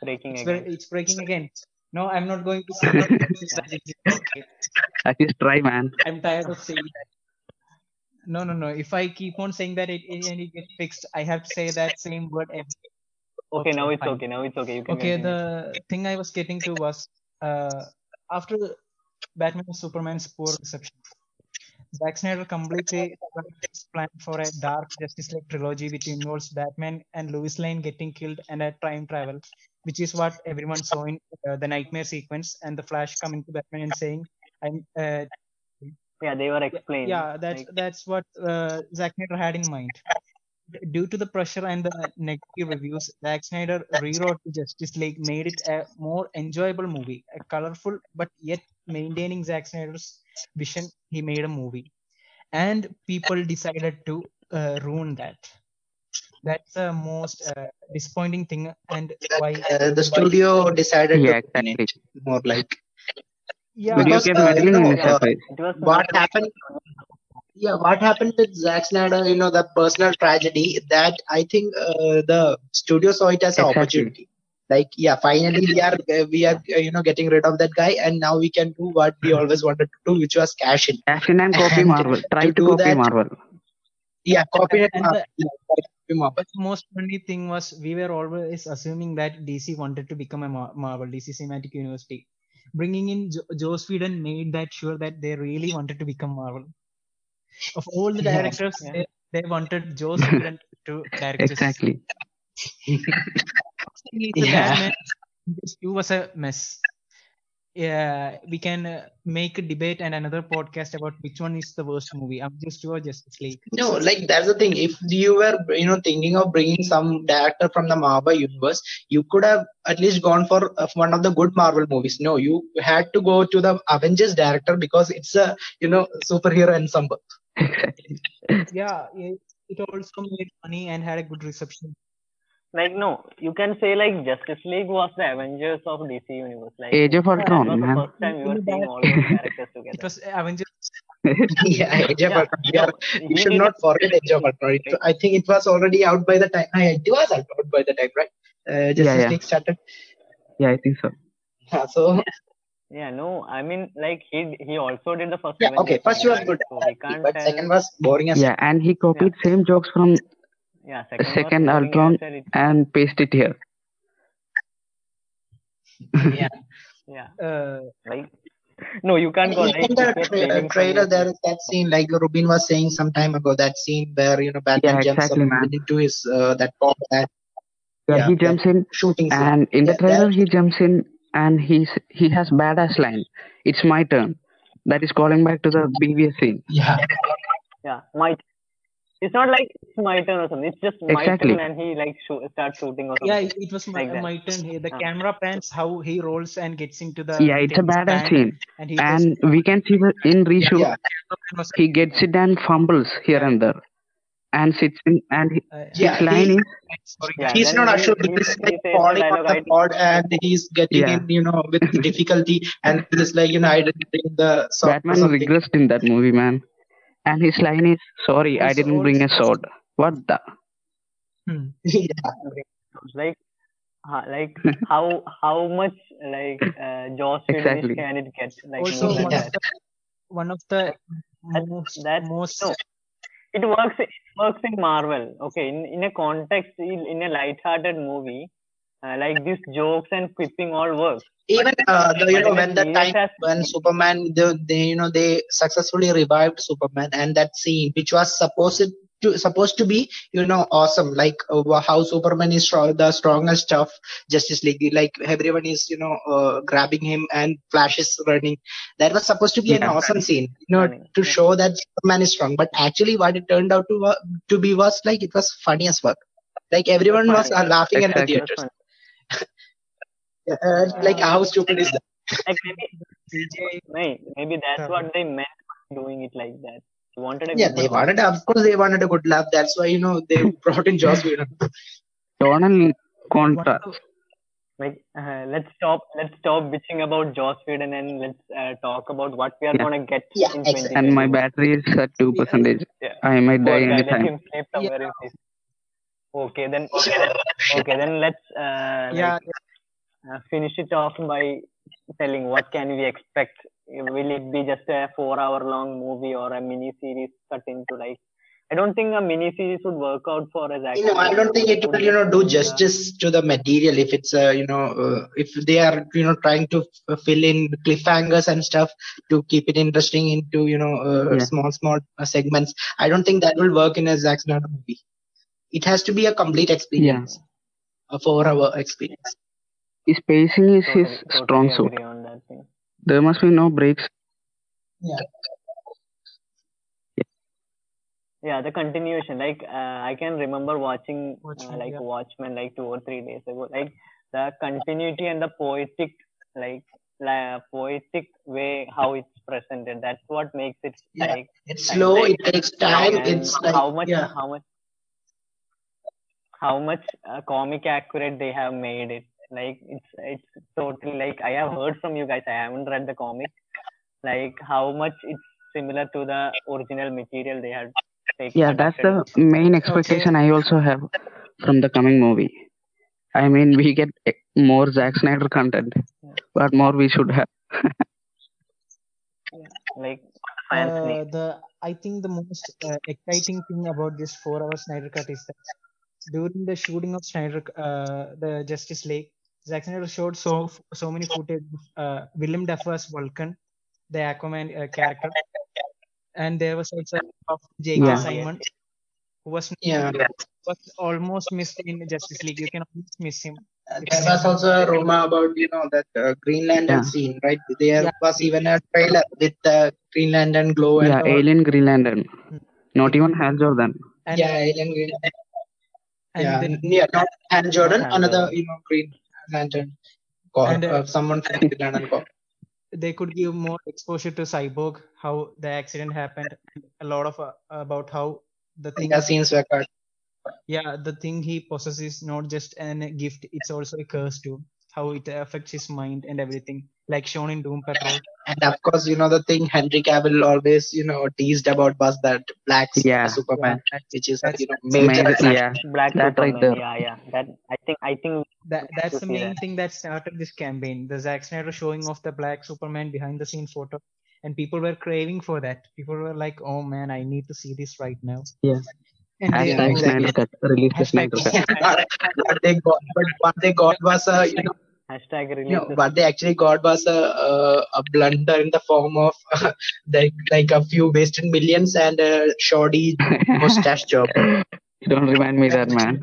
Breaking it's again. it's breaking again. No, I'm not going to say that it is okay. at least try, man. I'm tired of saying that. No, no, no. If I keep on saying that it, it, and it gets fixed, I have to say that same word every. Okay, now it's fine. okay. Now it's okay. You can Okay, the thing I was getting to was uh, after Batman and Superman's poor reception, Zack Snyder completely scrapped his plan for a dark Justice League trilogy which involves Batman and Lois Lane getting killed and a time travel, which is what everyone saw in uh, the nightmare sequence and the Flash coming to Batman and saying, "I'm." Uh, Yeah, they were explained. yeah, that's Like, that's what uh, Zack Snyder had in mind. Due to the pressure and the negative reviews, Zack Snyder rewrote the Justice League, made it a more enjoyable movie, a colorful but yet maintaining Zack Snyder's vision. He made a movie, and people decided to uh, ruin that. That's the most uh, disappointing thing, and why? uh, the why studio decided Yeah, to exactly. it more like yeah, because uh, you know uh, surface. it was what happened yeah, what happened with Zack Snyder, you know, the personal tragedy that I think uh, the studio saw it as an Exactly. opportunity. Like, yeah, finally we are uh, we are uh, you know getting rid of that guy, and now we can do what we always wanted to do, which was cash in. Cash in and copy And Marvel. Try to to copy that- Marvel. Yeah, copy it. And uh, the- Marvel. But the most funny thing was we were always assuming that DC wanted to become a Marvel, DC Cinematic University. Bringing in jo- Joss Whedon made that sure that they really wanted to become Marvel. Of all the directors, Yeah. they, they wanted joe Whedon to direct. Exactly. [laughs] He's a Yeah. This too was a mess. Yeah, we can uh, make a debate and another podcast about which one is the worst movie, Avengers 2 or Justice League. No, like that's the thing. If you were, you know, thinking of bringing some director from the Marvel universe, you could have at least gone for uh, one of the good Marvel movies. No, you had to go to the Avengers director because it's a, you know, superhero ensemble. [laughs] Yeah, it, it also made money and had a good reception. Like no, you can say like Justice League was the Avengers of DC universe. Like Age of Ultron, was the first time we were Really seeing all those characters [laughs] together It was Avengers. [laughs] yeah, Age of Yeah, Ultron. We are- you should not forget Age of Ultron. It, I think it was already out by the time. It was out by the time, right? Uh, Justice yeah. League started. Yeah, I think so. Yeah, so Yeah, no, I mean like he he also did the first. yeah, Avengers okay. First was good, so we can't but tell. second was boring as Yeah, and he copied same jokes from yeah, second, second Ultron I said, it- and paste it here. yeah. Yeah, [laughs] Uh, like no, you can't go. In Like, the tra- trailer, there is that scene, like Rubin was saying some time ago, that scene where you know Batman Yeah, jumps exactly, up into his uh, that bomb, that Yeah, Yeah, he jumps in shooting scene. and in the Yeah, trailer that- he jumps in and he's he has badass line. It's my turn. That is calling back to the previous scene. Yeah, yeah, my. It's not like it's my turn or something. It's just my Exactly. turn, and he like shoot, starts shooting or something. Yeah, it, it was my, Like my turn here. The Ah. camera pans how he rolls and gets into the. Yeah, it's a Teddy's badass scene. And he And we can see in reshoot yeah, was, he gets it and fumbles here and there. And sits in and he, uh, Yeah, his line he- is [laughs] sorry, Yeah, he's then not he- assured. he- He's he like says the falling on the I- pod and he's getting Yeah. in, you know, with [laughs] difficulty, and he's like, you know, I didn't bring the sword Batman regressed in that movie, man. And his line is, "Sorry, I didn't bring a sword." What the? Hmm. [laughs] yeah, like ha- like how how much like uh, Joss Exactly. can it get like also, one Yeah. of the, one of the That- most, that- most no. it works it works in Marvel okay in, in a context in, in a light-hearted movie uh, like these jokes and quipping all work even uh, the, you know when the time aspect- when Superman they, they you know they successfully revived Superman and that scene which was supposed to supposed to be you know awesome like uh, how Superman is strong, the strongest of Justice League like everyone is you know uh, grabbing him and Flash is running. That was supposed to be an Yeah. awesome scene. You know to show that Superman is strong but actually what it turned out to to be was like it was funny as fuck. Like everyone was uh, laughing at the theaters uh, like how stupid is that like maybe CJ maybe that's what they meant doing it like that they wanted a Yeah, good they laugh. wanted, of course, they wanted a good laugh. That's why, you know, they brought in Joss Whedon. Tonal one contra. like uh, let's stop let's stop bitching about Joss Whedon and let's uh, talk about what we are Yeah. gonna get Yeah, in exactly. 2021. And my battery is at two percentage. Yeah. I might Poor die guy, anytime. him in peace. Okay, then okay then, okay, then let's uh, yeah, like, uh, finish it off by telling what can we expect. Will it be just a four-hour-long movie or a mini series cut into like? I don't think a mini series would work out for us. You know, I don't think it will, you know, do justice to the material if it's, uh, you know, uh, if they are, you know, trying to f- fill in cliffhangers and stuff to keep it interesting into, you know, uh, Yeah. small, small uh, segments. I don't think that will work in a Zack Snyder movie. It has to be a complete experience, a four-hour experience. His pacing is his Totally, totally strong suit. agree on that thing. There must be no breaks. Yeah. Yeah, the continuation. Like uh, I can remember watching uh, Watchmen, like yeah. Watchmen like two or three days ago. Like the continuity and the poetic like la- poetic way how it's presented. That's what makes it Yeah. like It's slow. It takes time. and It's like, how much yeah. how much how much uh, comic accurate they have made it. Like it's it's totally like I have heard from you guys. I haven't read the comic. Like how much it's similar to the original material they had taken. Yeah, that's the main expectation I also have from the coming movie. I mean, we get eh, more Zack Snyder content. but more we should have? like Uh, the I think the most uh, exciting thing about this four-hour Snyder cut is that during the shooting of Snyder, uh, the Justice League, Zack Snyder showed so so many footage of uh, Willem Dafoe as Vulko, the Aquaman uh, character, and there was also of J.K. Yeah. Simmons, who was Yeah. was almost missed in Justice League. You can almost miss him. There was also a rumor about you know that uh, Green Lantern Yeah. scene, right? There Yeah. was even a trailer with the Green Lantern glow and Yeah, all. Alien Green Lantern. Hmm. Not even Hal Jordan. And, yeah, Alien Green. and yeah, then yeah, not Hal Jordan, Hal another Jordan. you know Green Lantern. Or, And, uh, uh, someone from Green Lantern. Corps. they could give more exposure to Cyborg, how the accident happened, a lot of uh, about how the thing The scenes were cut. yeah the thing he possesses is not just an gift it's also a curse too how it affects his mind and everything like shown in doom patrol And of course, you know the thing Henry Cavill always you know teased about was that black Yeah. Superman, Yeah, which is a that's- you know major. Major- yeah, Black That right there. Yeah, yeah. That I think I think that that's the main that. thing that started this campaign the Zack Snyder showing off the black Superman behind the scene photo and people were craving for that people were like oh man I need to see this right now Yeah. and they Hashtag exactly. Snyder Cut. Release the Snyder Cut. [laughs] what they got, but what they got was a you know hashtag No, release. the- what they actually got was a uh, a blunder in the form of [laughs] like like a few wasted millions and a shoddy mustache job. [laughs] Don't remind me that, man.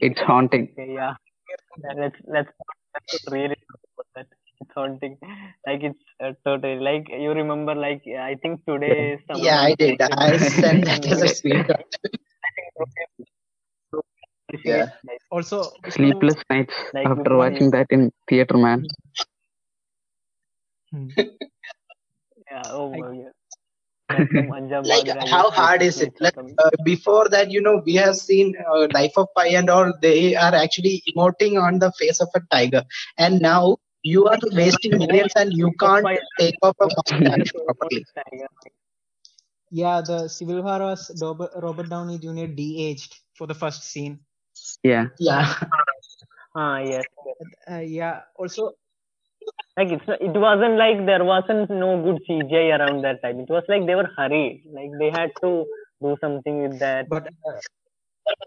It's haunting. Okay, yeah. Let's let's let's really about that. It's haunting. Like it's uh, totally like you remember. Like I think today. someone Yeah, I did. posted I sent that as a [laughs] video. Screenshot. Yeah. Like, also Sleepless nights Like after before watching that in theater, man. Hmm. [laughs] yeah. Oh I- my god. Like some Anjam Like [laughs] Badra how hard is it? Like uh, before that, you know, we have seen uh, Life of Pi and all. They are actually emoting on the face of a tiger, and now you are wasting millions and you can't take off a mustache properly. yeah the Civil War was Robert, Robert Downey Jr. de-aged for the first scene Yeah. Yeah. [laughs] Ah yes. uh, yeah also Like it's not, it wasn't like there wasn't no good CGI around that time. It was like they were hurried. Like they had to do something with that. but uh,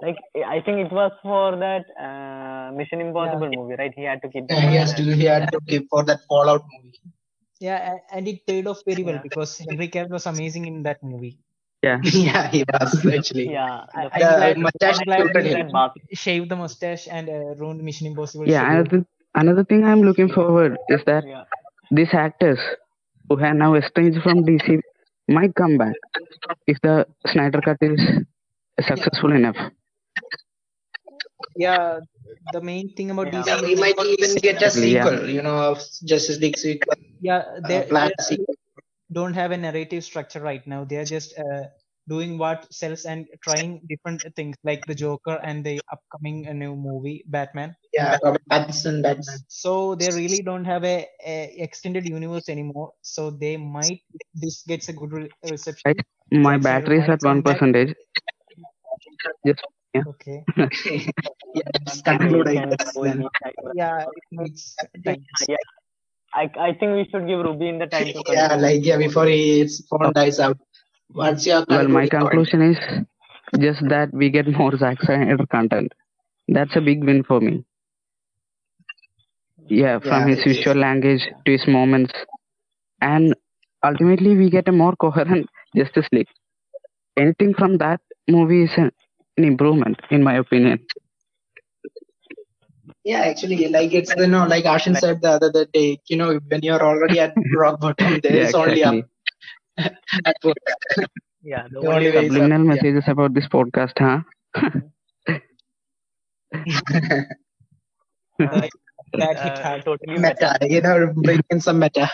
Like I think it was for that uh, Mission Impossible movie, right? He had to keep. Yeah, he has to. He had to keep for that Fallout movie. Yeah, and it paid off very well Yeah. because Henry Cavill was amazing in that movie. Yeah. [laughs] yeah, he was [laughs] actually. Yeah. I- the I'm The glad- mustache I'm glad suited you him. that bath- Shaved the mustache and uh, ruined Mission Impossible. Yeah. Another, another thing I'm looking forward is that Yeah. these actors who have now estranged from DC might come back if the Snyder Cut is successful enough. Yeah, the main thing about Yeah. DC. Yeah, we might even get a Yeah. sequel, you know, of Justice League sequel, Yeah, they, uh, planned they sequel. Don't have a narrative structure right now. They're just uh, doing what sells and trying different things like the Joker and the upcoming uh, new movie Batman. Yeah, Robert Pattinson, Batman. So they really don't have a, a extended universe anymore. So they might this gets a good re- reception. Right. My battery is at one come back. percentage. Just Okay. Yeah, Okay, [laughs] conclude, we I can guess, go then. in time. Yeah, it makes time. Yeah. I I think we should give Rubin the time to [laughs] Yeah, like, yeah, before his phone dies out. What's your well, my concluding point? conclusion is just that we get more Zack Snyder content. That's a big win for me. Yeah, from Yeah, his it is. visual language to his moments, and ultimately we get a more coherent Justice League. Anything from that movie is an, an improvement, in my opinion. Yeah, actually, like it's you know, like Ashin said the other day, you know, when you're already at [laughs] rock bottom, there yeah, is only up exactly. [laughs] at work. Yeah. The [laughs] The only only way up. Subliminal Yeah. messages about this podcast, huh? uh, That hit uh, totally meta. meta, you know, bring in some meta.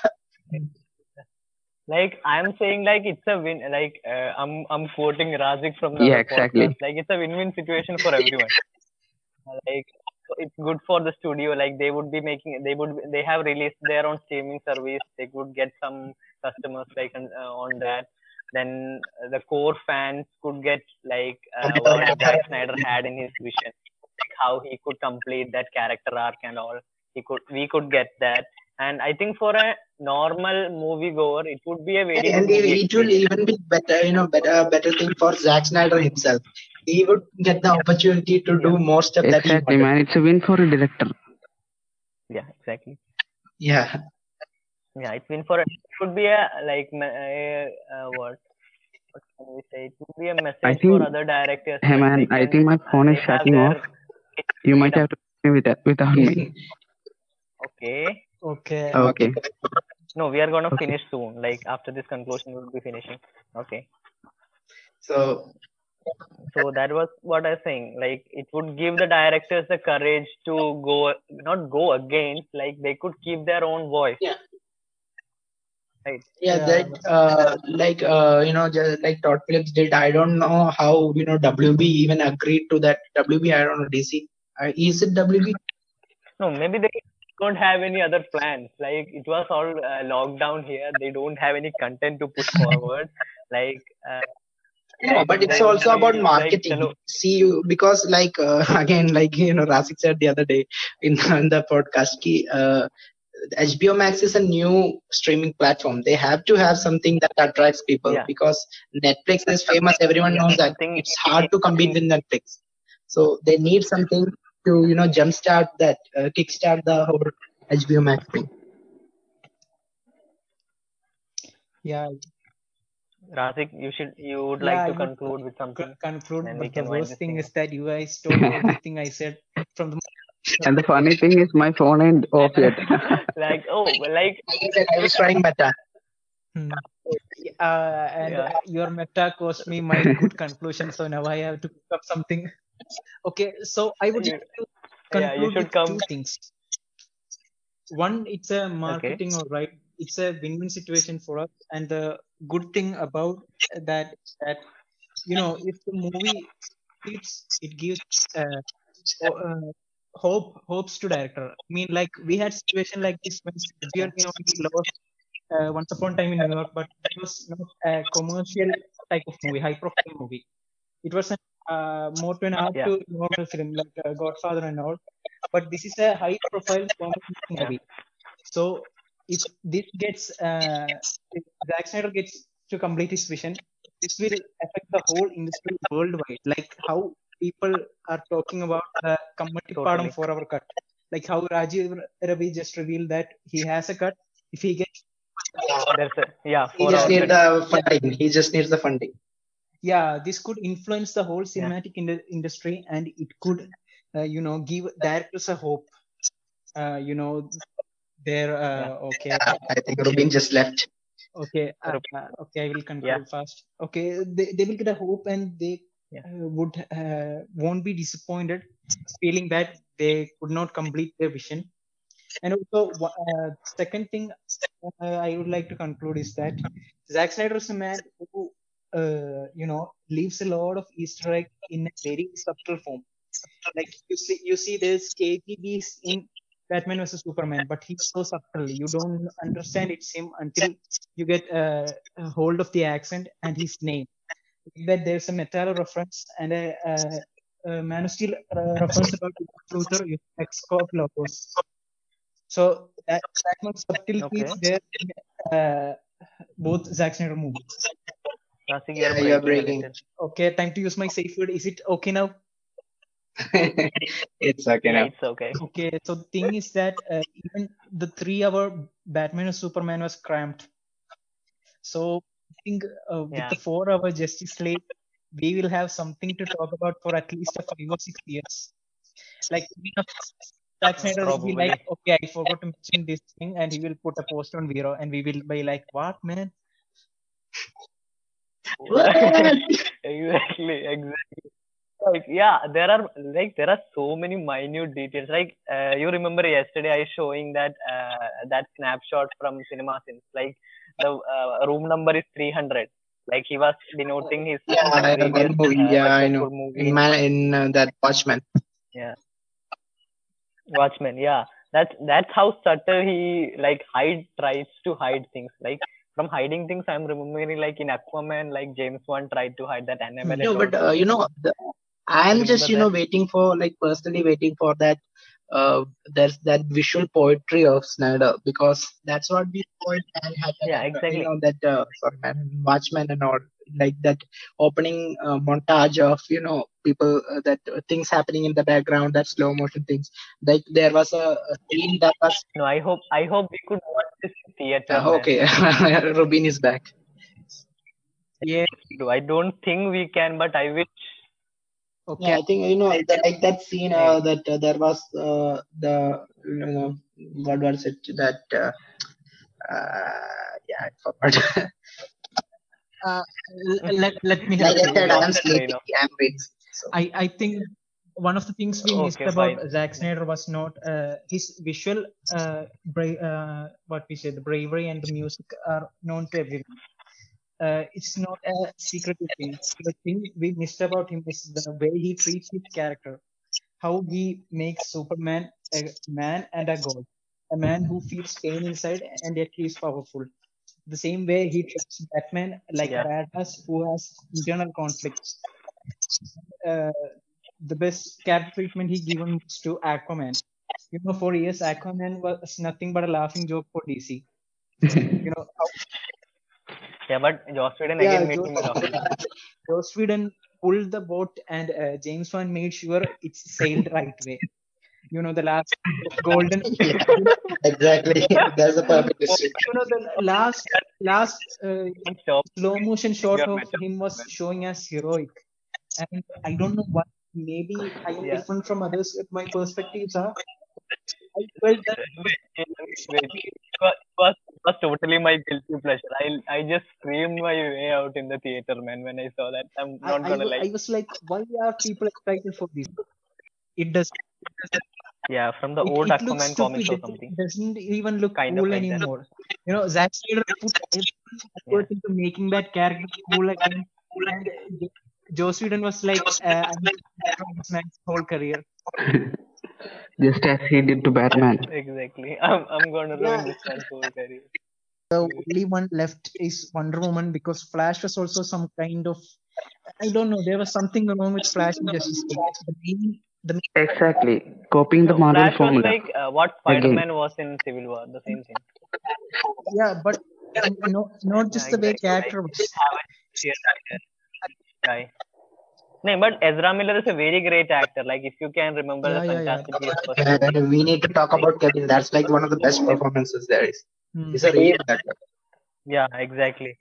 Like I'm saying, like it's a win. Like uh, I'm I'm quoting Rasik from the Yeah, other exactly. podcast. Like it's a win-win situation for everyone. Like it's good for the studio. Like they would be making, they would they have released their own streaming service. They could get some customers like on, uh, on that. then the core fans could get like uh, what Zack Snyder had in his vision, like how he could complete that character arc and all. He could, we could get that, and I think for a normal moviegoer, it would be a very and good it, movie it will even be better, you know, better better thing for Zack Snyder himself. He would get the opportunity to do more stuff that he Exactly, man. It's a win for a director. Yeah, exactly. Yeah, Yeah, it's been for a, it would be a like me- a, uh, what what can we say? It would be a message think- for other directors. Hey, man, I think my phone is shutting off. You might have to continue with without me. [laughs] Okay. Okay. Okay. No, we are gonna Okay. finish soon. Like after this conclusion, we'll be finishing. Okay. so So that was what I was saying. Like it would give the directors the courage to go, not go against. Like they could keep their own voice. Yeah. Right. yeah, Yeah, that uh, like uh, you know, just like Todd Phillips did. I don't know how you know WB even agreed to that. WB, I don't know DC. Uh, is it WB? No, maybe they don't have any other plans. Like it was all uh, lockdown here. They don't have any content to push forward. Like. Uh, No, but it's also about marketing. Like, See, you because like uh, [laughs] again, like you know, Rasik said the other day in, in the podcast, ki, uh, HBO Max is a new streaming platform. They have to have something that attracts people Yeah. because Netflix is famous. Everyone knows that it's hard to compete with Netflix. So they need something to you know jumpstart that, uh, kickstart the whole HBO Max thing. Yeah. Rasik, you should you would like I to would conclude with something. Con- conclude, Then we but the worst this thing thing is that you guys told everything I said from the. [laughs] And the funny thing is, my phone ain't off yet. [laughs] like oh like Like I said, I was trying better. Hmm. Uh, and Yeah. your meta cost me my good conclusion, so now I have to pick up something. Okay, so I would yeah, you conclude should with come. two things. One, it's a marketing or right. It's a win-win situation for us, and the good thing about that that you know if the movie hits, it gives uh, uh, hope hopes to director. I mean, like we had situation like this when Sergio Leone lost uh, Once Upon a Time in New York, but it was not a commercial type of movie, high profile movie. It was a uh, more to an art Yeah. to normal film like uh, Godfather and all. But this is a high profile comedy Yeah. movie. So if this gets uh, if Zack Snyder gets to complete his vision, this will affect the whole industry worldwide. Like how people are talking about the Kammatipaadam Totally. for our cut. Like how Rajeev Ravi just revealed that he has a cut. If he gets There's a yeah. He just needs the funding. He just needs the funding. Yeah this could influence the whole cinematic in- industry and it could uh, you know give directors a hope uh, you know they're uh, okay. Yeah, I think Rubin just left. okay uh, uh, okay i will conclude fast. Okay they, they will get a hope and they Yeah. uh, would uh, won't be disappointed feeling that they could not complete their vision. And also uh, second thing uh, i would like to conclude is that Zack Snyder is a man who uh, you know leaves a lot of easter egg in a very subtle form like you see you see there's KGBeast in Batman vs Superman, but he's so subtle. You don't understand it's him until you get uh, a hold of the accent and his name. That there's a Metallo reference and a, a, a Man of Steel uh, reference about Luthor LexCorp logos. So that, that much subtlety is there in uh, both Zack Snyder movies. Rasik, Yeah, you're you're breaking. a breaking. little. Okay, time to use my safe word. Is it okay now? [laughs] it's okay now. it's okay. Okay, so the thing is that uh, even the three-hour Batman and Superman was cramped. So I think uh, with Yeah. the four-hour Justice League, we will have something to talk about for at least a five or six years. Like Zack Snyder will be like, okay, I forgot to mention this thing, and he will put a post on Vero, and we will be like, what, man? Exactly, [laughs] exactly. Like yeah, there are like there are so many minute details. Like uh, you remember yesterday I showing that uh, that snapshot from CinemaSins. Like the uh, room number is 300. Like he was denoting his Yeah, I know previous that movie. uh, Yeah, I know. movie In man, in uh, that Watchmen. Yeah. Watchmen. Yeah, that's that's how subtle he like hide tries to hide things. Like from hiding things, I'm remembering like in Aquaman, like James Wan tried to hide that Annabelle. No, but uh, you know, the, I'm just you know that? waiting for like personally waiting for that. Uh, there's that visual poetry of Snyder because that's what we in Manhattan Yeah, exactly. you know that uh, sorry, man, Watchmen and all like that opening uh, montage of you know people uh, that uh, things happening in the background, that slow motion things. Like there was a, a scene that was No, I hope I hope we could watch this in theater, uh, okay. [laughs] Rubin is back. Yeah. Do I don't think we can, but I wish. Okay. Yeah, I think you know that, like that scene uh, that uh, there was uh, the you know what was it that uh, uh, yeah I forgot. [laughs] Uh, let, let me like help I you. said, I'm the sleeping. I'm reading. So I, I think one of the things we missed Okay, about fine. Zack Snyder was not uh, his visual, uh, bra- uh, what we say, the bravery and the music are known to everyone. Uh, it's not a secret thing. The thing we missed about him is the way he treats his character, how he makes Superman a man and a god, a man who feels pain inside and yet he is powerful. The same way he treats Batman like Yeah. a badass who has internal conflicts uh, the best character treatment he given was to Aquaman. You know, for years Aquaman was nothing but a laughing joke for DC. You know, how [laughs] Yeah, but Joss Whedon Yeah, again made Joss- him laugh. Joss Whedon pulled the boat and uh, James Wan made sure it sailed right way. You know, the last golden. [laughs] exactly, [laughs] that's the perfect description. you know, the last last uh, slow motion shot of him was showing as heroic. And I don't know why. Maybe I am Yeah. different from others. If my perspectives are, I felt that Wait, wait, wait. It was, it was, was totally my guilty pleasure. I I just screamed my way out in the theater, man, when I saw that. I'm not I, gonna wa- I lie. was like, why are people excited for this? It does. Yeah, from the It, old it looks Aquaman comics stupid. or It something. doesn't even look Kind of cool like that. anymore. You know, Zack Snyder put [laughs] effort into making that character cool again. And Jo- Joss Whedon was like, uh, I'm from man's whole career. [laughs] Just as he did to Batman. Exactly. [laughs] I'm I'm gonna ruin Yeah. this man's whole career. The only one left is Wonder Woman because Flash was also some kind of. I don't know. There was something wrong with Flash and Justice League. The main, the Exactly. Copying the No, Marvel Flash was formula. like uh, what Again. Spider-Man was in Civil War, the same thing. yeah, but no, not just Yeah, the way exactly. character was. we have a serious actor. Guy. No, but Ezra Miller is a very great actor. Like if you can remember Yeah, the yeah, yeah. Fantastic Beasts first we need to talk about Kevin. That's like one of the best performances there is. Hmm. He's a really good actor. Yeah, exactly.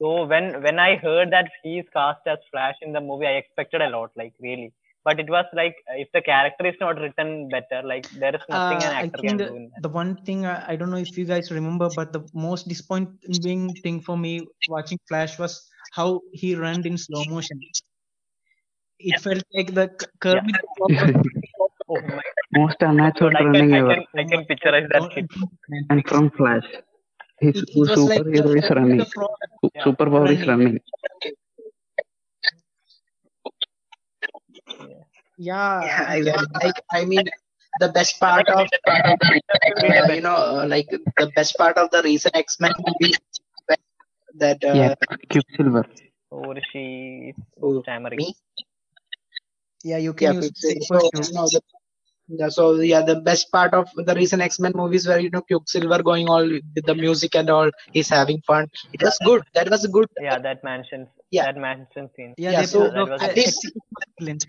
So when when I heard that he's cast as Flash in the movie, I expected a lot, like really. But it was like uh, if the character is not written better, like there is nothing Uh, an I actor think can the, do in that. the one thing I, I don't know if you guys remember, but the most disappointing thing for me watching Flash was how he ran in slow motion. It felt like the Kermit the Frog was [laughs] Oh Most unnatural god, I running can I ever. can I can picturize that Don't- shit. And from Flash. His It, it was like the superhero is running. the Frog Su- Yeah. Superpower is running. Yeah, Yeah, exactly. Like I mean, the best part of uh, you know, uh, like the best part of the recent X Men movie that uh, Yeah, Quicksilver. Or she oh, stammering. me. yeah. You Yeah, can use So you know the. Yeah, so yeah, the best part of the recent X Men movies where you know Quicksilver going all with the music and all, he's having fun. It was good. That was a good. Yeah, that mansion Yeah. that mansion scene. Yeah, Yeah, they so pulled that was the at least- excellent.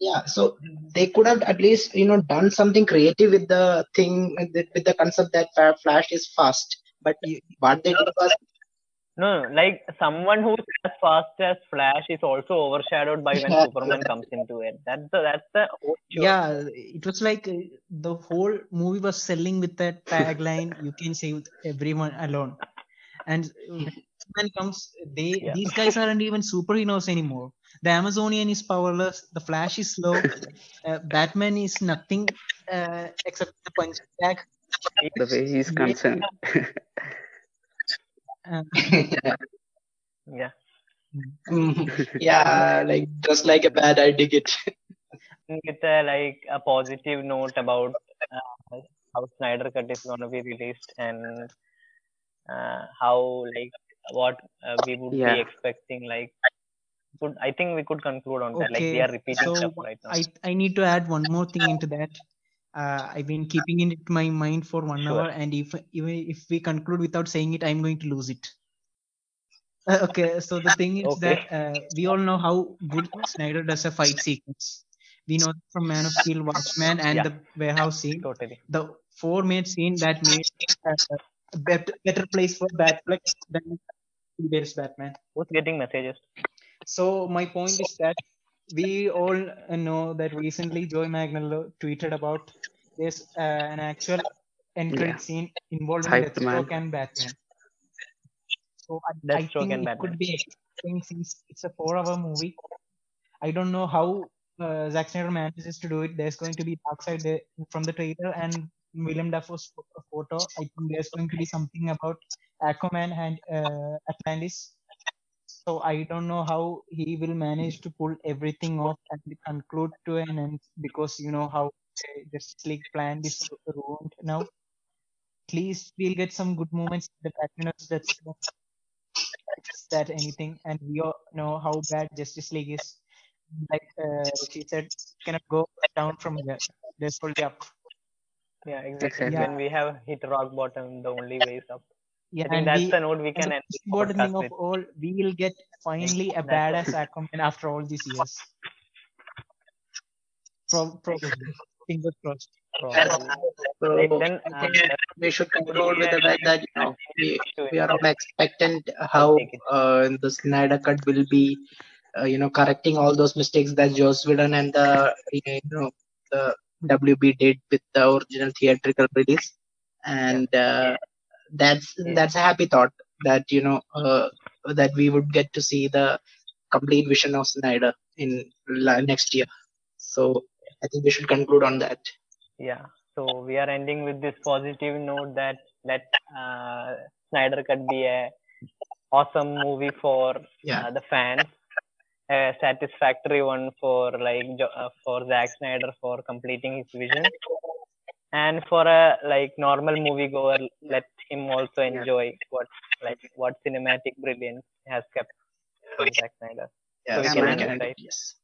Yeah, so they could have at least you know done something creative with the thing with the, with the concept that Fa- Flash is fast. But You- what they did was No, no, like someone who's as fast as Flash is also overshadowed by when Yeah. Superman comes into it. That's the that's the whole. Yeah, it was like uh, the whole movie was selling with that tagline, "You can save everyone alone." And when Superman comes, they Yeah. these guys aren't even superheroes anymore. The Amazonian is powerless. The Flash is slow. Uh, Batman is nothing uh, except the punch bag. The way he's concerned. Uh, [laughs] Yeah. Mhm. yeah, like just like a bad I dig it. With a, like a positive note about uh, how Snyder Cut is going to be released and uh, how like what uh, we would Yeah. be expecting. Like, I think we could conclude on that. Like we Okay, are repeating so stuff right now. I I need to add one more thing into that. Uh, I've been keeping it in my mind for one Sure. hour, and if even if we conclude without saying it, I'm going to lose it. [laughs] Uh, okay, so the thing is Okay. that uh, we all know how good Snyder does a fight sequence. We know from Man of Steel, Watchmen, and Yeah. the warehouse scene. Totally. The four made scene that made uh, a better, better place for Batfleck than Bale's Batman. Who's getting messages? So my point is that we all know that recently Joe Manganiello tweeted about there's uh, an actual end credit Yeah. scene involving Deathstroke man. and Batman. So I, I think and it Batman. could be exciting since it's a four-hour movie. I don't know how uh, Zack Snyder manages to do it. There's going to be Darkseid there from the trailer and Willem Dafoe's pho- photo. I think there's going to be something about Aquaman and uh, Atlantis. So I don't know how he will manage to pull everything off and conclude to an end because you know how Justice League plan is ruined now. At least we'll get some good moments. The Batman that's that anything, and we all know how bad Justice League is. Like uh, she said, it cannot go down from there. There's only up. Yeah, exactly. Exactly. When we have hit rock bottom, the only way is up. Yeah, I think and that's we, the note we can the end this most important thing podcast of all, we will get finally a That's badass Aquaman after all these years. Pro- probably. Fingers crossed. Probably. So then, uh, we should would conclude with the fact that you know we, we are all expectant how uh, the Snyder cut will be uh, you know correcting all those mistakes that Joss Whedon and the you know the WB did with the original theatrical release, and uh, that's that's a happy thought that you know uh, that we would get to see the complete vision of Snyder in next year. So I think we should conclude on that. Yeah. So we are ending with this positive note that let uh, Snyder Cut be a awesome movie for Yeah. uh, the fans, a satisfactory one for like uh, for Zack Snyder for completing his vision, and for a like normal moviegoer, let him also enjoy what like what cinematic brilliance has kept from Zack Snyder. Yeah, So we can we end can it, end it. right? Yes.